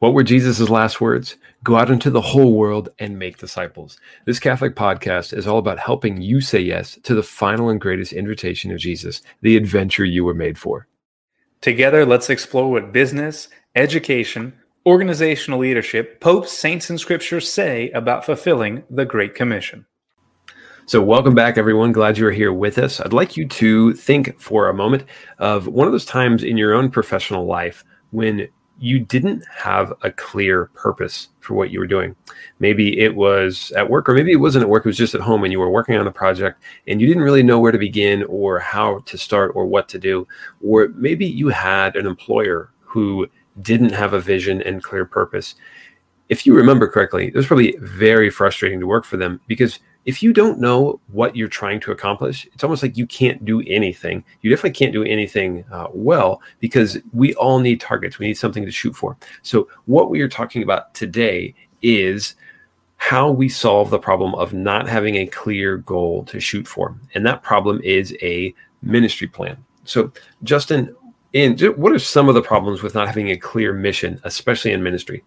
What were Jesus' last words? Go out into the whole world and make disciples. This Catholic podcast is all about helping you say yes to the final and greatest invitation of Jesus, the adventure you were made for. Together, let's explore what business, education, organizational leadership, popes, saints, and scriptures say about fulfilling the Great Commission. So, welcome back, everyone. Glad you're here with us. I'd like you to think for a moment of one of those times in your own professional life when you didn't have a clear purpose for what you were doing. Maybe it was at work, or maybe it wasn't at work, it was just at home and you were working on a project and you didn't really know where to begin or how to start or what to do. Or maybe you had an employer who didn't have a vision and clear purpose. If you remember correctly, it was probably very frustrating to work for them because if you don't know what you're trying to accomplish, it's almost like you can't do anything. You definitely can't do anything uh, well because we all need targets. We need something to shoot for. So, what we are talking about today is how we solve the problem of not having a clear goal to shoot for. And that problem is a ministry plan. So, Justin, in what are some of the problems with not having a clear mission, especially in ministry?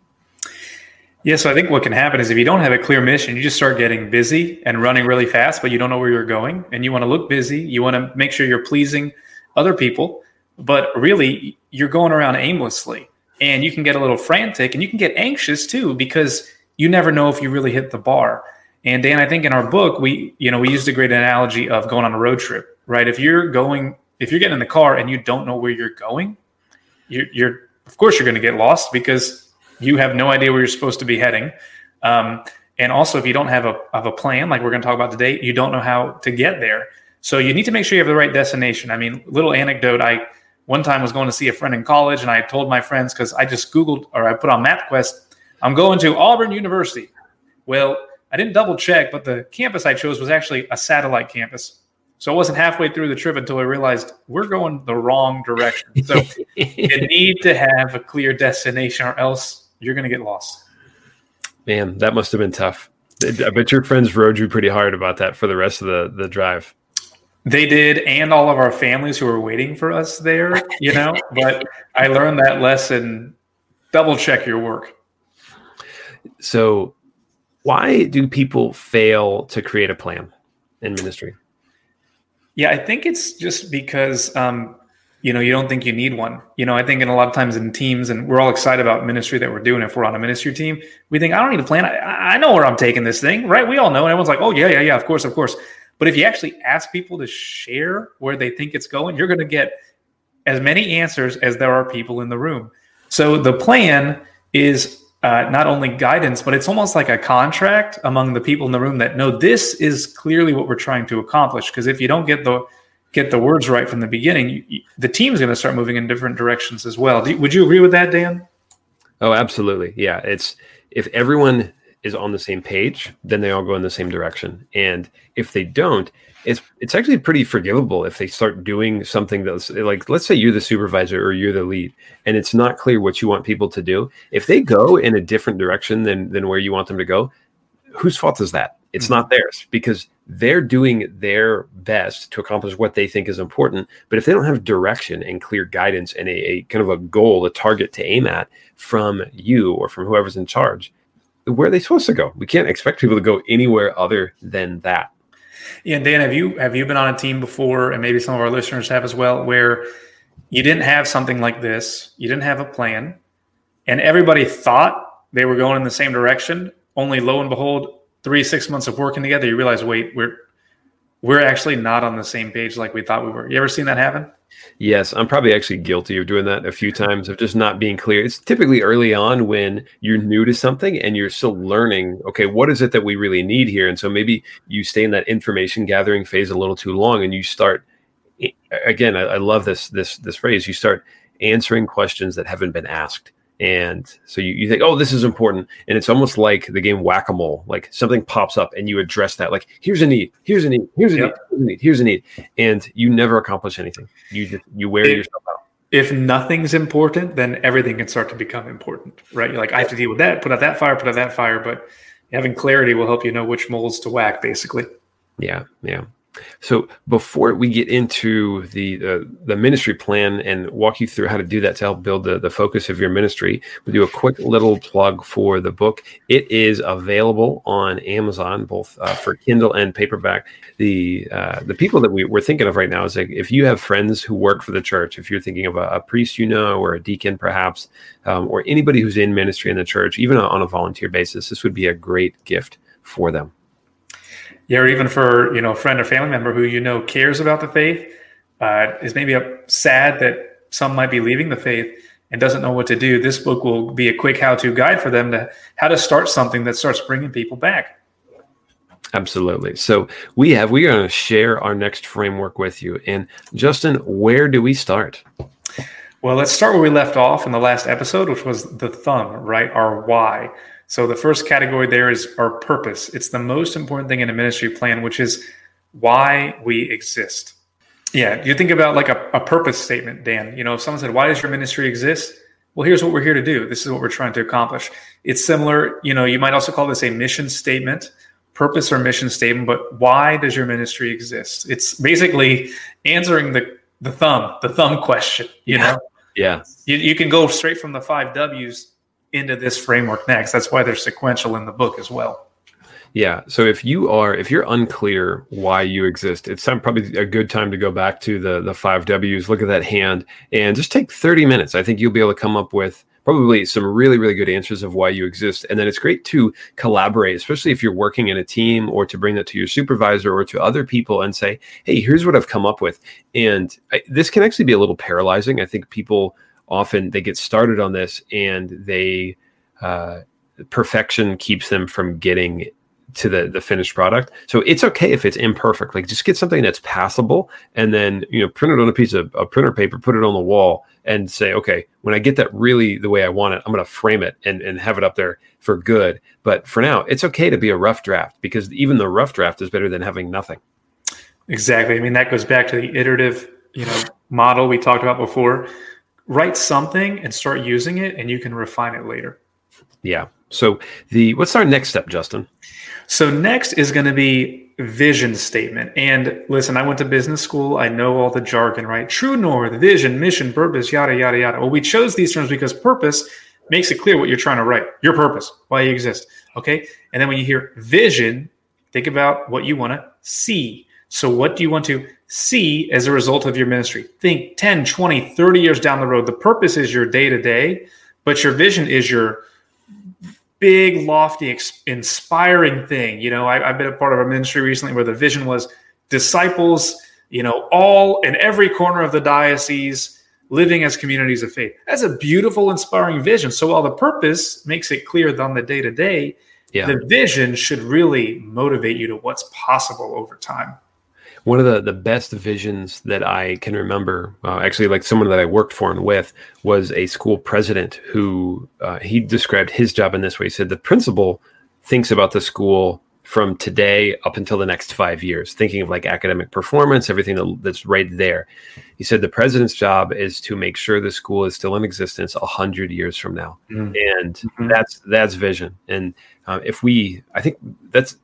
Yeah, so I think what can happen is if you don't have a clear mission, you just start getting busy and running really fast, but you don't know where you're going. And you want to look busy. You want to make sure you're pleasing other people, but really you're going around aimlessly. And you can get a little frantic and you can get anxious too because you never know if you really hit the bar. And Dan, I think in our book, we, you know, we used a great analogy of going on a road trip, right? If you're going, if you're getting in the car and you don't know where you're going, you're, you're of course you're going to get lost because you have no idea where you're supposed to be heading. Um, and also, if you don't have a, have a plan, like we're going to talk about today, you don't know how to get there. So you need to make sure you have the right destination. I mean, little anecdote. I one time was going to see a friend in college, and I told my friends because I just Googled or I put on MapQuest, I'm going to Auburn University. Well, I didn't double check, but the campus I chose was actually a satellite campus. So I wasn't halfway through the trip until I realized we're going the wrong direction. So you need to have a clear destination, or else you're going to get lost. Man, that must have been tough. I bet your friends rode you pretty hard about that for the rest of the, the drive. They did, and all of our families who were waiting for us there, you know. but I learned that lesson double check your work. So, why do people fail to create a plan in ministry? Yeah, I think it's just because um, you know you don't think you need one. You know i think in a lot of times in teams and we're all excited about ministry that we're doing if we're on a ministry team we think i don't need a plan. I, I know where i'm taking this thing right? We all know and everyone's like oh yeah yeah yeah of course of course. But if you actually ask people to share where they think it's going you're going to get as many answers as there are people in the room. So the plan is uh, not only guidance, but it's almost like a contract among the people in the room that know this is clearly what we're trying to accomplish. Because if you don't get the get the words right from the beginning, you, the team's going to start moving in different directions as well. You, would you agree with that, Dan? Oh, absolutely. Yeah, it's if everyone is on the same page, then they all go in the same direction. And if they don't, it's it's actually pretty forgivable if they start doing something that's like let's say you're the supervisor or you're the lead and it's not clear what you want people to do. If they go in a different direction than than where you want them to go, whose fault is that? It's mm-hmm. not theirs because they're doing their best to accomplish what they think is important. But if they don't have direction and clear guidance and a, a, kind of a goal, a target to aim at from you or from whoever's in charge, where are they supposed to go? We can't expect people to go anywhere other than that. Yeah, Dan, have you have you been on a team before, and maybe some of our listeners have as well, where you didn't have something like this, you didn't have a plan, and everybody thought they were going in the same direction. Only lo and behold, three six months of working together, you realize, wait, we're we're actually not on the same page like we thought we were. You ever seen that happen? Yes, I'm probably actually guilty of doing that a few times of just not being clear. It's typically early on when you're new to something and you're still learning, okay, what is it that we really need here? And so maybe you stay in that information gathering phase a little too long and you start again, I, I love this this this phrase, you start answering questions that haven't been asked and so you, you think oh this is important. And it's almost like the game whack-a-mole like something pops up and you address that like here's a need here's a need here's a, yep. need, here's a need. And you never accomplish anything. You just you wear if, yourself out. if nothing's important then everything can start to become important right? You're like i have to deal with that put out that fire put out that fire but having clarity will help you know which moles to whack basically. Yeah yeah So before we get into the uh, the ministry plan and walk you through how to do that to help build the, the focus of your ministry, we'll do a quick little plug for the book. It is available on Amazon, both uh, for Kindle and paperback. The uh, the people that we, we're thinking of right now is like if you have friends who work for the church, if you're thinking of a, a priest you know or a deacon perhaps, um, or anybody who's in ministry in the church, even on a volunteer basis, this would be a great gift for them yeah, or even for you know a friend or family member who you know cares about the faith, uh, is maybe sad that some might be leaving the faith and doesn't know what to do. This book will be a quick how-to guide for them to how to start something that starts bringing people back. Absolutely. So we have we are going to share our next framework with you. And Justin, where do we start? Well, let's start where we left off in the last episode, which was the thumb, right? Our why. So the first category there is our purpose. It's the most important thing in a ministry plan, which is why we exist. Yeah, you think about like a, a purpose statement, Dan. You know, if someone said, Why does your ministry exist? Well, here's what we're here to do. This is what we're trying to accomplish. It's similar, you know, you might also call this a mission statement, purpose or mission statement, but why does your ministry exist? It's basically answering the the thumb, the thumb question, you yeah. know? Yeah. You, you can go straight from the five W's into this framework next. That's why they're sequential in the book as well. Yeah. So if you are if you're unclear why you exist, it's time probably a good time to go back to the the five W's, look at that hand, and just take 30 minutes. I think you'll be able to come up with probably some really really good answers of why you exist and then it's great to collaborate especially if you're working in a team or to bring that to your supervisor or to other people and say hey here's what i've come up with and I, this can actually be a little paralyzing i think people often they get started on this and they uh, perfection keeps them from getting to the the finished product. So it's okay if it's imperfect. Like just get something that's passable and then, you know, print it on a piece of, of printer paper, put it on the wall and say, okay, when I get that really the way I want it, I'm going to frame it and, and have it up there for good. But for now, it's okay to be a rough draft because even the rough draft is better than having nothing. Exactly. I mean, that goes back to the iterative, you know, model we talked about before write something and start using it and you can refine it later. Yeah. So the what's our next step justin? So next is going to be vision statement. And listen i went to business school. I know all the jargon right? True north vision mission purpose yada yada yada. Well we chose these terms because purpose makes it clear what you're trying to write. Your purpose why you exist okay? And then when you hear vision think about what you want to see. So what do you want to see as a result of your ministry. Think 10, 20, 30 years down the road. The purpose is your day to day, but your vision is your big, lofty, inspiring thing. You know, I, have been a part of a ministry recently where the vision was disciples, you know, all in every corner of the diocese living as communities of faith. That's a beautiful, inspiring vision. So while the purpose makes it clear on the day to day, the vision should really motivate you to what's possible over time one of the, the best visions that I can remember, uh, actually, like someone that I worked for and with, was a school president who uh, he described his job in this way. He said the principal thinks about the school from today up until the next five years, thinking of like academic performance, everything that, that's right there. He said the president's job is to make sure the school is still in existence a hundred years from now, mm-hmm. and mm-hmm. that's that's vision. And uh, if we, I think that's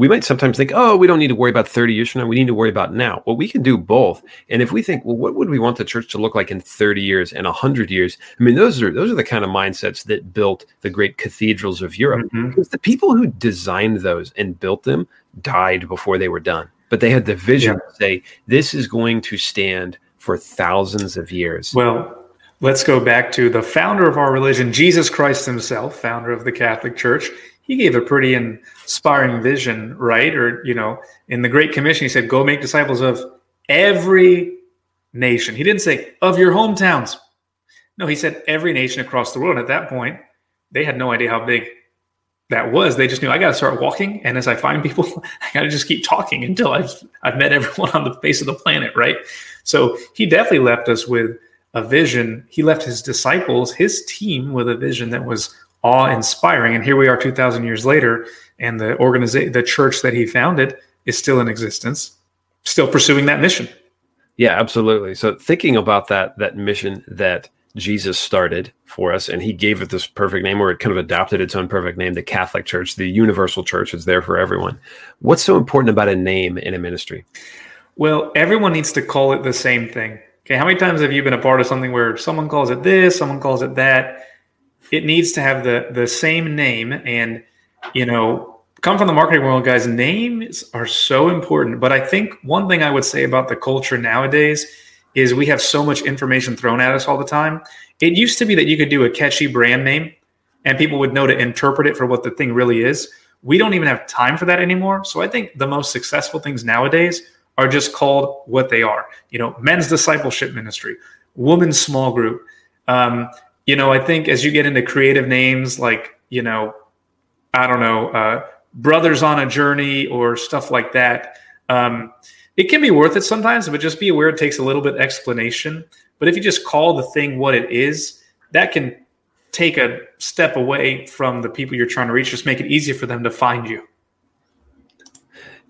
we might sometimes think, oh, we don't need to worry about 30 years from now. We need to worry about now. Well, we can do both. And if we think, well, what would we want the church to look like in 30 years and 100 years? I mean, those are those are the kind of mindsets that built the great cathedrals of Europe. Mm-hmm. Because the people who designed those and built them died before they were done. But they had the vision yeah. to say, this is going to stand for thousands of years. Well, let's go back to the founder of our religion, Jesus Christ himself, founder of the Catholic Church he gave a pretty inspiring vision, right? Or, you know, in the Great Commission, he said, go make disciples of every nation. He didn't say of your hometowns. No, he said every nation across the world. And at that point, they had no idea how big that was. They just knew I got to start walking. And as I find people, I got to just keep talking until I've, I've met everyone on the face of the planet, right? So he definitely left us with a vision. He left his disciples, his team with a vision that was awe inspiring. And here we are 2,000 years later, and the organization, the church that he founded is still in existence, still pursuing that mission. Yeah, absolutely. So thinking about that that mission that Jesus started for us, and he gave it this perfect name, or it kind of adopted its own perfect name, the Catholic Church, the universal church. It's there for everyone. What's so important about a name in a ministry? Well, everyone needs to call it the same thing. Okay, how many times have you been a part of something where someone calls it this, someone calls it that? It needs to have the the same name, and you know, come from the marketing world, guys. Names are so important. But I think one thing I would say about the culture nowadays is we have so much information thrown at us all the time. It used to be that you could do a catchy brand name and people would know to interpret it for what the thing really is. We don't even have time for that anymore. So I think the most successful things nowadays are just called what they are. You know, men's discipleship ministry, women's small group. Um, you know, I think as you get into creative names like, you know, I don't know, uh, brothers on a journey or stuff like that. Um, it can be worth it sometimes, but just be aware it takes a little bit explanation. But if you just call the thing what it is, that can take a step away from the people you're trying to reach. Just make it easier for them to find you.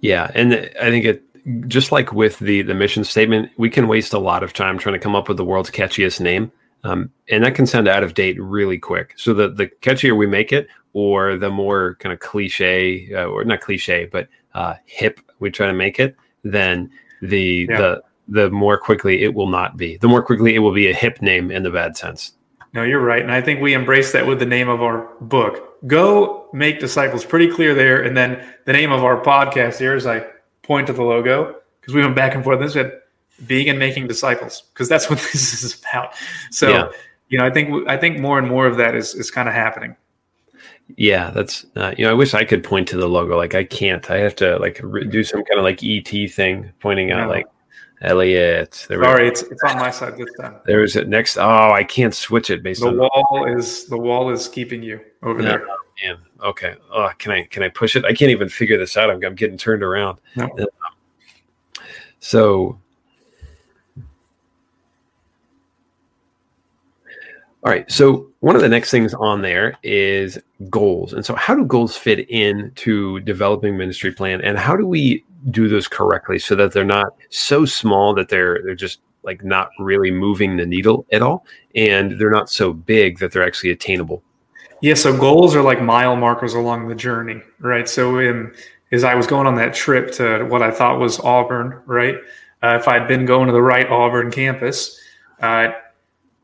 Yeah, and I think it just like with the the mission statement, we can waste a lot of time trying to come up with the world's catchiest name, um, and that can sound out of date really quick. So the the catchier we make it, or the more kind of cliche, uh, or not cliche, but uh, hip we try to make it, then the yeah. the the more quickly it will not be. The more quickly it will be a hip name in the bad sense. No, you're right, and I think we embrace that with the name of our book. Go make disciples. Pretty clear there, and then the name of our podcast here is I point to the logo because we went back and forth. This said being and making disciples because that's what this is about. So yeah. you know, I think I think more and more of that is is kind of happening. Yeah, that's uh, you know, I wish I could point to the logo. Like I can't. I have to like re- do some kind of like ET thing, pointing out no. like Elliot. There Sorry, it's it's on my side this time. There's it next. Oh, I can't switch it based the on the wall is the wall is keeping you over no, there. Man, okay. Oh, can I can I push it? I can't even figure this out. I'm, I'm getting turned around. No. So All right. So one of the next things on there is goals. And so how do goals fit into developing ministry plan and how do we do those correctly so that they're not so small that they're they're just like not really moving the needle at all and they're not so big that they're actually attainable. Yeah, so goals are like mile markers along the journey, right? So in as I was going on that trip to what I thought was Auburn, right? Uh, if I'd been going to the right Auburn campus, uh,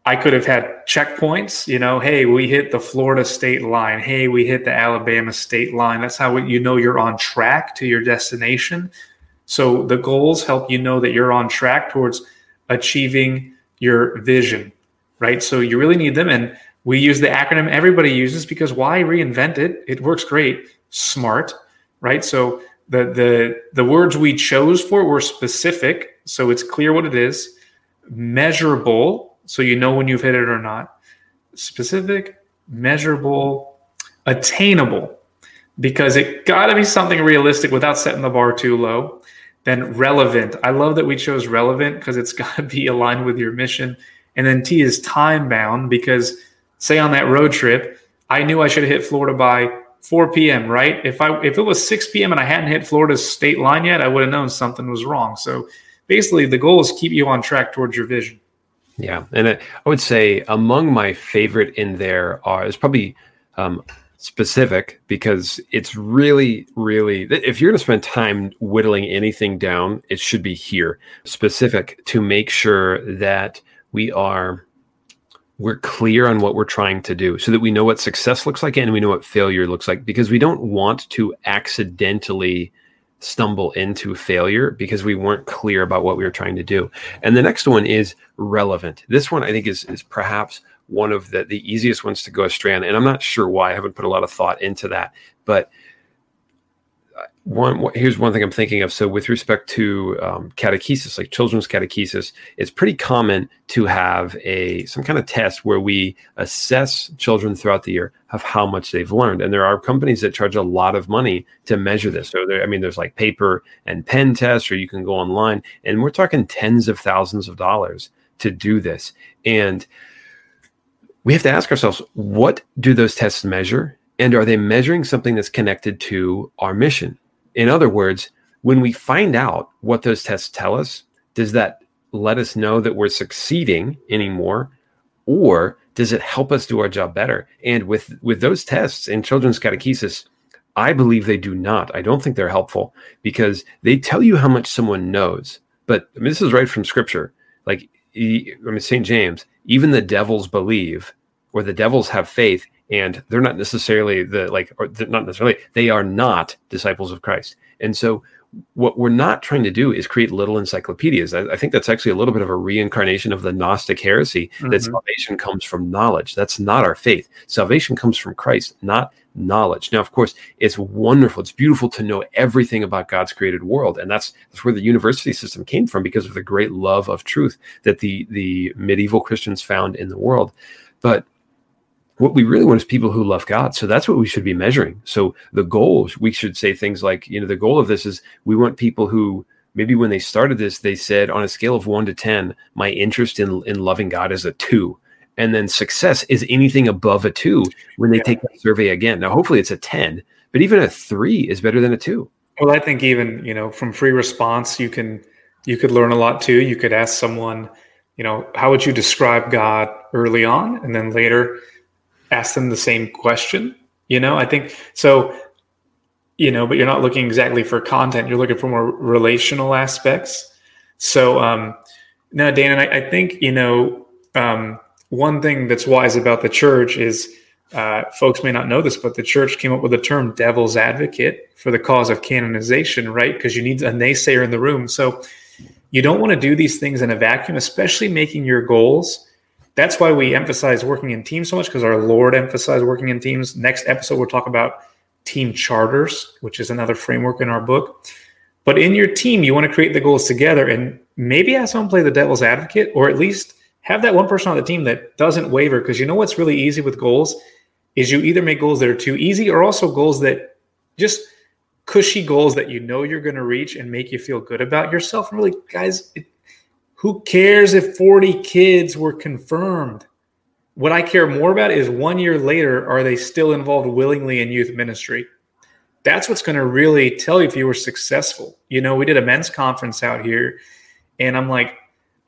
I could have had checkpoints, you know, hey, we hit the Florida state line. Hey, we hit the Alabama state line. That's how you know you're on track to your destination. So the goals help you know that you're on track towards achieving your vision, right? So you really need them. And we use the acronym everybody uses because why reinvent it? It works great. SMART, right? So the the the words we chose for were specific, so it's clear what it is, measurable, so you know when you've hit it or not. Specific, measurable, attainable, because it got to be something realistic without setting the bar too low. Then relevant. I love that we chose relevant because it's got to be aligned with your mission. And then T is time bound because, say, on that road trip, I knew I should have hit Florida by 4 p.m. Right? If I if it was 6 p.m. and I hadn't hit Florida's state line yet, I would have known something was wrong. So basically, the goal is keep you on track towards your vision. Yeah, and I, would say among my favorite in there are is probably um, specific because it's really, really. If you're going to spend time whittling anything down, it should be here. Specific to make sure that we are we're clear on what we're trying to do so that we know what success looks like and we know what failure looks like because we don't want to accidentally stumble into failure because we weren't clear about what we were trying to do. And the next one is relevant. This one I think is is perhaps one of the, the easiest ones to go astray on. And I'm not sure why. I haven't put a lot of thought into that. But one here's one thing I'm thinking of. So with respect to um, catechesis, like children's catechesis, it's pretty common to have a some kind of test where we assess children throughout the year of how much they've learned. And there are companies that charge a lot of money to measure this. So there, I mean, there's like paper and pen tests, or you can go online, and we're talking tens of thousands of dollars to do this. And we have to ask ourselves, what do those tests measure? And are they measuring something that's connected to our mission? In other words, when we find out what those tests tell us, does that let us know that we're succeeding anymore? or does it help us do our job better? And with with those tests in children's catechesis, I believe they do not. I don't think they're helpful because they tell you how much someone knows. But I mean, this is right from scripture. Like, I mean, St. James, even the devils believe or the devils have faith and they're not necessarily the like, or not necessarily, they are not disciples of Christ. And so what we're not trying to do is create little encyclopedias. I, I, think that's actually a little bit of a reincarnation of the Gnostic heresy mm-hmm. that salvation comes from knowledge. That's not our faith. Salvation comes from Christ, not knowledge. Now, of course, it's wonderful. It's beautiful to know everything about God's created world, and that's that's where the university system came from because of the great love of truth that the the medieval Christians found in the world. But what we really want is people who love God. So that's what we should be measuring. So the goal, we should say things like, you know, the goal of this is we want people who maybe when they started this, they said on a scale of one to 10, my interest in, in loving God is a two. And then success is anything above a two when they yeah. take the survey again. Now, hopefully it's a 10, but even a three is better than a two. Well, I think even, you know, from free response, you can, you could learn a lot too. You could ask someone, you know, how would you describe God early on? And then later, ask them the same question. You know, I think so. You know, but you're not looking exactly for content. You're looking for more relational aspects. So, um, now, Dan, I, I think you know um, one thing that's wise about the church is uh, folks may not know this, but the church came up with the term "devil's advocate" for the cause of canonization, right? Because you need a naysayer in the room. So you don't want to do these things in a vacuum, especially making your goals that's why we emphasize working in teams so much because our Lord emphasized working in teams. Next episode, we'll talk about team charters, which is another framework in our book. But in your team, you want to create the goals together and maybe have someone play the devil's advocate or at least have that one person on the team that doesn't waver. Because you know what's really easy with goals is you either make goals that are too easy or also goals that just cushy goals that you know you're going to reach and make you feel good about yourself. And really, guys, it, who cares if 40 kids were confirmed? What I care more about is one year later, are they still involved willingly in youth ministry? That's what's going to really tell you if you were successful. You know, we did a men's conference out here, and I'm like,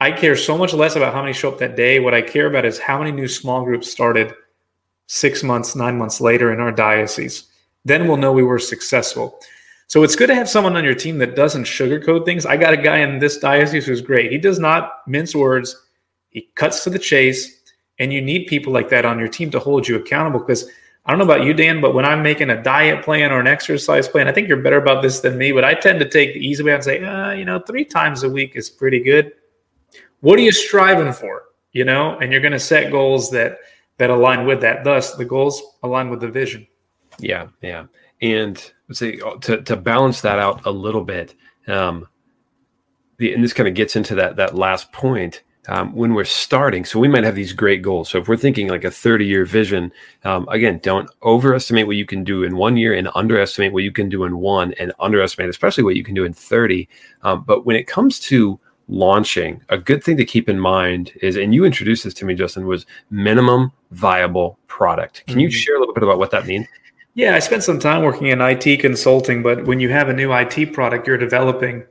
I care so much less about how many show up that day. What I care about is how many new small groups started six months, nine months later in our diocese. Then we'll know we were successful. So it's good to have someone on your team that doesn't sugarcoat things. I got a guy in this diocese who's great. He does not mince words. He cuts to the chase, and you need people like that on your team to hold you accountable. Because I don't know about you, Dan, but when I'm making a diet plan or an exercise plan, I think you're better about this than me. But I tend to take the easy way and say, uh, you know, three times a week is pretty good. What are you striving for? You know, and you're going to set goals that that align with that. Thus, the goals align with the vision. Yeah, yeah, and say uh, to to balance that out a little bit. Um, the, and this kind of gets into that that last point. Um, when we're starting, so we might have these great goals. So if we're thinking like a 30 year vision, um, again, don't overestimate what you can do in one year and underestimate what you can do in one and underestimate, especially what you can do in 30. Um, but when it comes to launching, a good thing to keep in mind is, and you introduced this to me, Justin, was minimum viable product. Can mm-hmm. you share a little bit about what that means? Yeah, I spent some time working in IT consulting, but when you have a new IT product you're developing,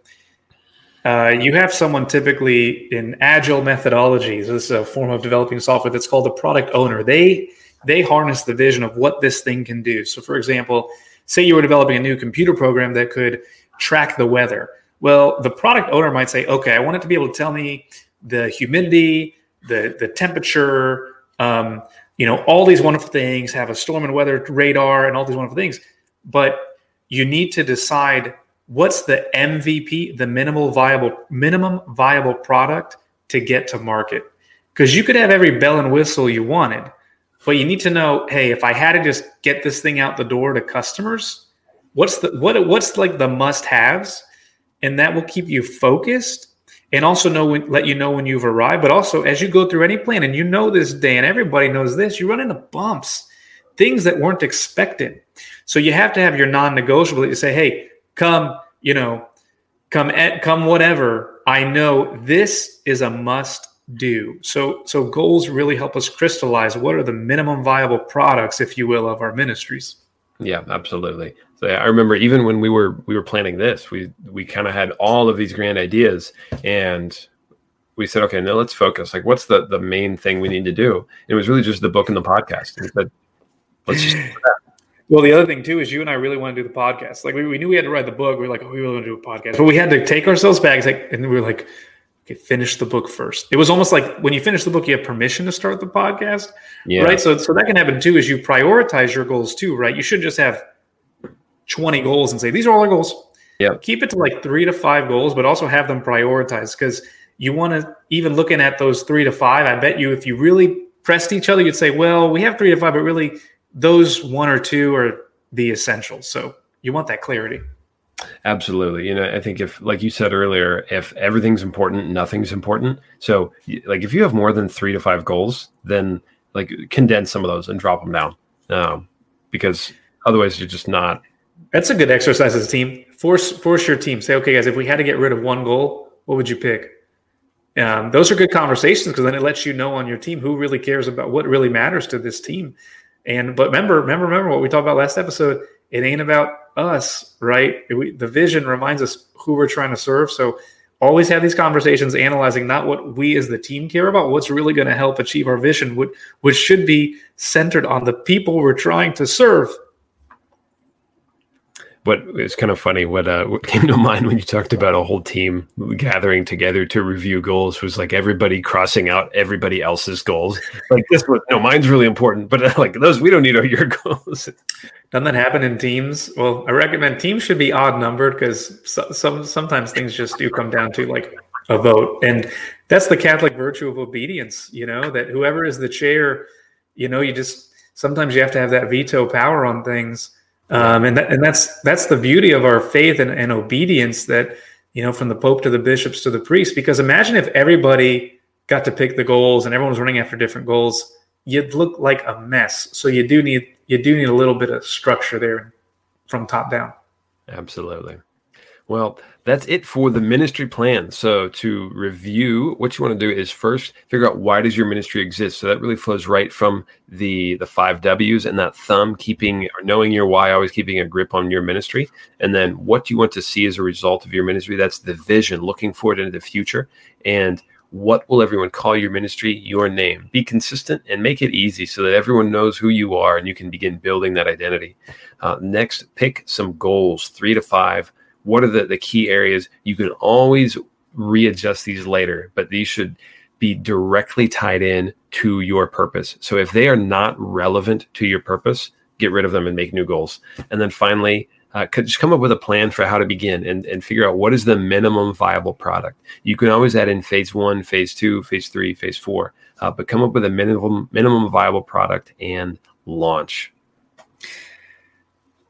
uh, you have someone typically in agile methodologies. This is a form of developing software that's called the product owner. They they harness the vision of what this thing can do. So, for example, say you were developing a new computer program that could track the weather. Well, the product owner might say, "Okay, I want it to be able to tell me the humidity, the the temperature." Um, you know, all these wonderful things, have a storm and weather radar and all these wonderful things. But you need to decide what's the MVP, the minimal viable minimum viable product to get to market. Because you could have every bell and whistle you wanted, but you need to know, hey, if I had to just get this thing out the door to customers, what's the what what's like the must-haves? And that will keep you focused and also know when, let you know when you've arrived. But also, as you go through any plan, and you know this, Dan, everybody knows this, you run into bumps, things that weren't expected. So you have to have your non-negotiable. You say, "Hey, come, you know, come at, come whatever. I know this is a must do." So, so goals really help us crystallize what are the minimum viable products, if you will, of our ministries. Yeah, absolutely. So yeah, I remember even when we were we were planning this, we we kind of had all of these grand ideas, and we said, okay, now let's focus. Like, what's the the main thing we need to do? And it was really just the book and the podcast. We said, let's just. Well, the other thing too is you and I really want to do the podcast. Like we, we knew we had to write the book. We were like, oh, we really want to do a podcast, but we had to take ourselves back. Like, and we were like, okay, finish the book first. It was almost like when you finish the book, you have permission to start the podcast, yeah. right? So, so that can happen too. Is you prioritize your goals too, right? You should just have twenty goals and say these are all our goals. Yeah. Keep it to like three to five goals, but also have them prioritized because you want to even looking at those three to five. I bet you if you really pressed each other, you'd say, well, we have three to five, but really those one or two are the essentials. So you want that clarity. Absolutely. You know, I think if, like you said earlier, if everything's important, nothing's important. So, like, if you have more than three to five goals, then like condense some of those and drop them down, um, because otherwise you're just not. That's a good exercise as a team. Force force your team. Say, okay, guys, if we had to get rid of one goal, what would you pick? Um, those are good conversations because then it lets you know on your team who really cares about what really matters to this team. And but remember, remember, remember what we talked about last episode. It ain't about us, right? We, the vision reminds us who we're trying to serve. So always have these conversations, analyzing not what we as the team care about, what's really going to help achieve our vision, which, which should be centered on the people we're trying to serve what is kind of funny what uh, what came to mind when you talked about a whole team gathering together to review goals was like everybody crossing out everybody else's goals. Like this was no mine's really important but like those we don't need are your goals. Doesn't that happen in teams? Well i recommend teams should be odd numbered because so, some sometimes things just do come down to like a vote. And that's the catholic virtue of obedience you know that whoever is the chair you know you just sometimes you have to have that veto power on things um, and that, and that's that's the beauty of our faith and, and obedience that you know from the pope to the bishops to the priests. Because imagine if everybody got to pick the goals and everyone was running after different goals you'd look like a mess. So you do need you do need a little bit of structure there from top down. Absolutely well, that's it for the ministry plan. So to review, what you want to do is first figure out why does your ministry exist. So that really flows right from the the five W's and that thumb keeping or knowing your why, always keeping a grip on your ministry. And then what you want to see as a result of your ministry? That's the vision, looking forward into the future. And what will everyone call your ministry? Your name. Be consistent and make it easy so that everyone knows who you are and you can begin building that identity. Uh, next, pick some goals, three to five what are the, the key areas you can always readjust these later but these should be directly tied in to your purpose. So if they are not relevant to your purpose get rid of them and make new goals. And then finally uh, just come up with a plan for how to begin and, and figure out what is the minimum viable product. You can always add in phase one phase two phase three phase four uh, but come up with a minimum minimum viable product and launch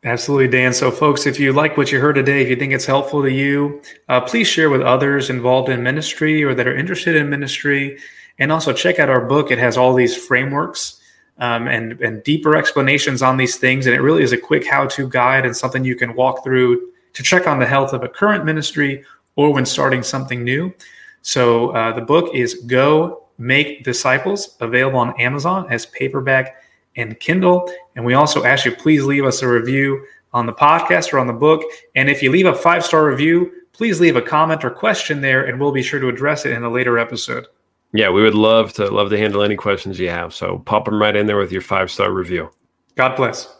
Absolutely, Dan. So, folks, if you like what you heard today, if you think it's helpful to you, uh, please share with others involved in ministry or that are interested in ministry. And also check out our book. It has all these frameworks um, and, and deeper explanations on these things. And it really is a quick how to guide and something you can walk through to check on the health of a current ministry or when starting something new. So, uh, the book is Go Make Disciples, available on Amazon as paperback and Kindle. And we also ask you please leave us a review on the podcast or on the book. And if you leave a five star review, please leave a comment or question there, and we'll be sure to address it in a later episode. Yeah, we would love to love to handle any questions you have. So pop them right in there with your five star review. God bless.